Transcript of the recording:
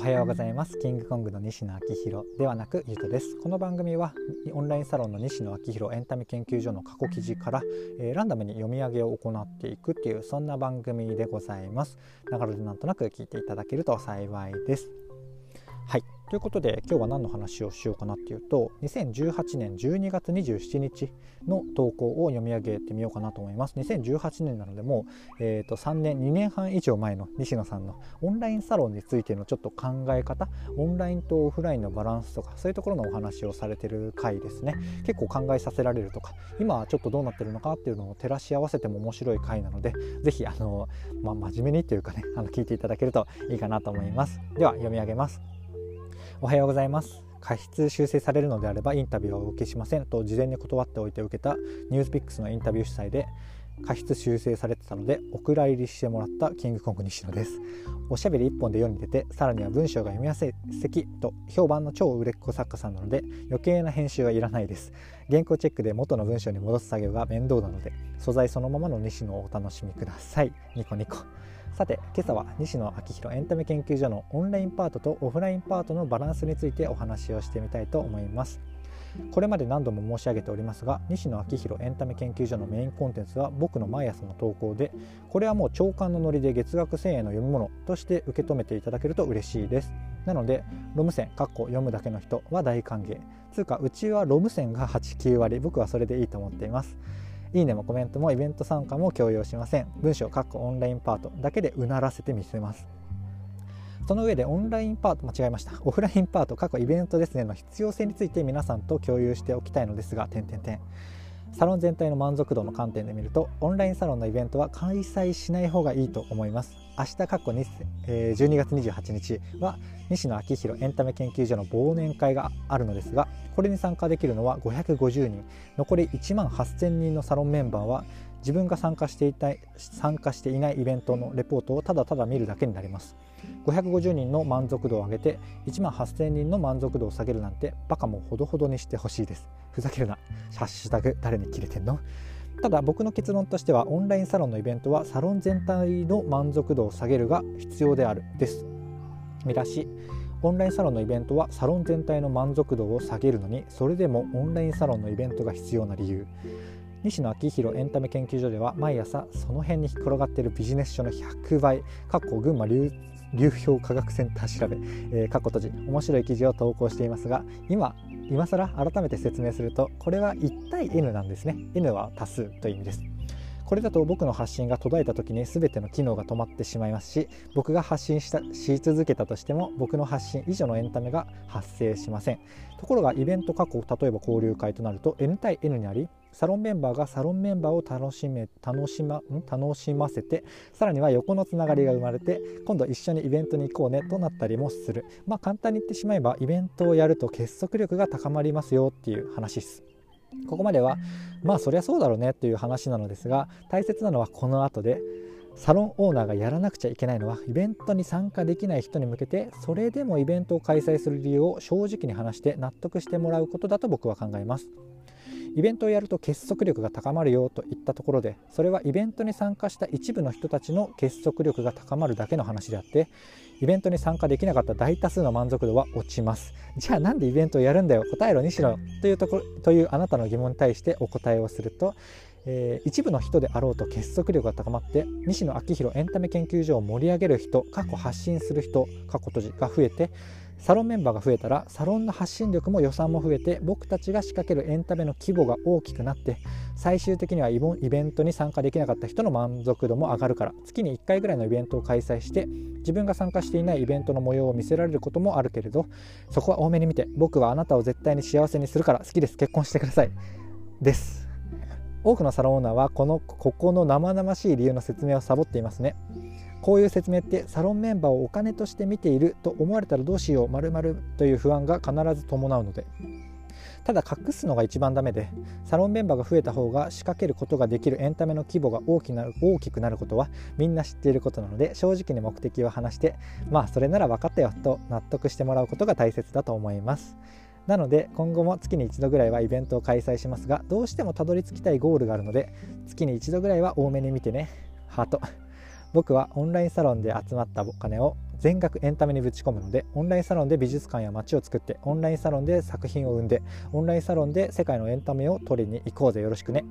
おはようございます。キングコングの西野昭弘ではなくゆとです。この番組はオンラインサロンの西野昭弘エンタメ研究所の過去記事から、えー、ランダムに読み上げを行っていくっていうそんな番組でございます。ながらでなんとなく聞いていただけると幸いです。ということで今日は何の話をしようかなっていうと2018年12月27日の投稿を読み上げてみようかなと思います。2018年なのでもう、えー、と3年2年半以上前の西野さんのオンラインサロンについてのちょっと考え方オンラインとオフラインのバランスとかそういうところのお話をされてる回ですね。結構考えさせられるとか今はちょっとどうなってるのかっていうのを照らし合わせても面白い回なので是非あの、まあ、真面目にというかねあの聞いていただけるといいかなと思います。では読み上げます。おはようございます。過失修正されるのであればインタビューはお受けしません。と事前に断っておいて受けたニュースピックスのインタビュー主催で過失修正されてたのでお蔵入りしてもらったキングコング西野です。おしゃべり1本で世に出てさらには文章が読みやすい素敵と評判の超売れっ子作家さんなので余計な編集はいらないです。原稿チェックで元の文章に戻す作業が面倒なので素材そのままの西野をお楽しみください。ニコニコ。さて今朝は西野昭弘エンタメ研究所のオンラインパートとオフラインパートのバランスについてお話をしてみたいと思います。これまで何度も申し上げておりますが西野昭弘エンタメ研究所のメインコンテンツは僕の毎朝の投稿でこれはもう長官のノリで月額1000円の読み物として受け止めていただけると嬉しいです。なのでロム線かっこ読むだけの人は大歓迎。つうかうちはロム線が89割。僕はそれでいいと思っています。いいねもコメントもイベント参加も強要しません。文章括弧オンラインパートだけでうならせてみせます。その上でオンラインパート間違えました。オフラインパート過去イベントですねの必要性について皆さんと共有しておきたいのですが点点点サロン全体の満足度の観点で見るとオンラインサロンのイベントは開催しない方がいいと思います。明日過去12月28日は西野昭弘エンタメ研究所の忘年会があるのですがこれに参加できるのは550人。残り1万8000人のサロンメンバーは自分が参加していたい参加していないイベントのレポートをただただ見るだけになります。550人の満足度を上げて1万8000人の満足度を下げるなんてバカもほどほどにしてほしいです。ふざけるな。ハッシュタグ誰に切れてんの？ただ僕の結論としてはオンラインサロンのイベントはサロン全体の満足度を下げるが必要であるです。見出し。オンラインサロンのイベントはサロン全体の満足度を下げるのにそれでもオンラインサロンのイベントが必要な理由。西野昭弘エンタメ研究所では毎朝その辺に転がっているビジネス書の100倍過去群馬流流氷科学センター調べ、えー、過去閉じ面白い記事を投稿していますが今今更改めて説明するとこれは1対 N なんですね。N は多数という意味です。これだと僕の発信が途絶えた時に全ての機能が止まってしまいますし僕が発信したし続けたとしても僕の発信以上のエンタメが発生しません。ところがイベント過去例えば交流会となると N 対 N にありサロンメンバーがサロンメンバーを楽しめ楽しま楽しませてさらには横のつながりが生まれて今度一緒にイベントに行こうねとなったりもする。まあ簡単に言ってしまえばイベントをやると結束力が高まりますよっていう話です。ここまではまあそりゃそうだろうねという話なのですが大切なのはこの後でサロンオーナーがやらなくちゃいけないのはイベントに参加できない人に向けてそれでもイベントを開催する理由を正直に話して納得してもらうことだと僕は考えます。イベントをやると結束力が高まるよといったところでそれはイベントに参加した一部の人たちの結束力が高まるだけの話であってイベントに参加できなかった大多数の満足度は落ちます。じゃあなんでイベントをやるんだよ？答えろ西野というところというあなたの疑問に対してお答えをするとえー、一部の人であろうと結束力が高まって西野昭弘エンタメ研究所を盛り上げる人過去発信する人過去閉じが増えてサロンメンバーが増えたらサロンの発信力も予算も増えて僕たちが仕掛けるエンタメの規模が大きくなって最終的にはイベントに参加できなかった人の満足度も上がるから月に1回ぐらいのイベントを開催して自分が参加していないイベントの模様を見せられることもあるけれどそこは多めに見て僕はあなたを絶対に幸せにするから好きです。結婚してください。です。多くのサロンオーナーはこのここの生々しい理由の説明をサボっていますね。こういう説明ってサロンメンバーをお金として見ていると思われたらどうしようまるという不安が必ず伴うのでただ隠すのが一番ダメでサロンメンバーが増えた方が仕掛けることができるエンタメの規模が大きな大きくなることはみんな知っていることなので正直に目的を話してまあそれなら分かったよと納得してもらうことが大切だと思います。なので今後も月に一度ぐらいはイベントを開催しますがどうしてもたどり着きたいゴールがあるので月に一度ぐらいは多めに見てね。ハート。僕はオンラインサロンで集まったお金を全額エンタメにぶち込むのでオンラインサロンで美術館や街を作ってオンラインサロンで作品を生んでオンラインサロンで世界のエンタメを取りに行こうぜ。よろしくね。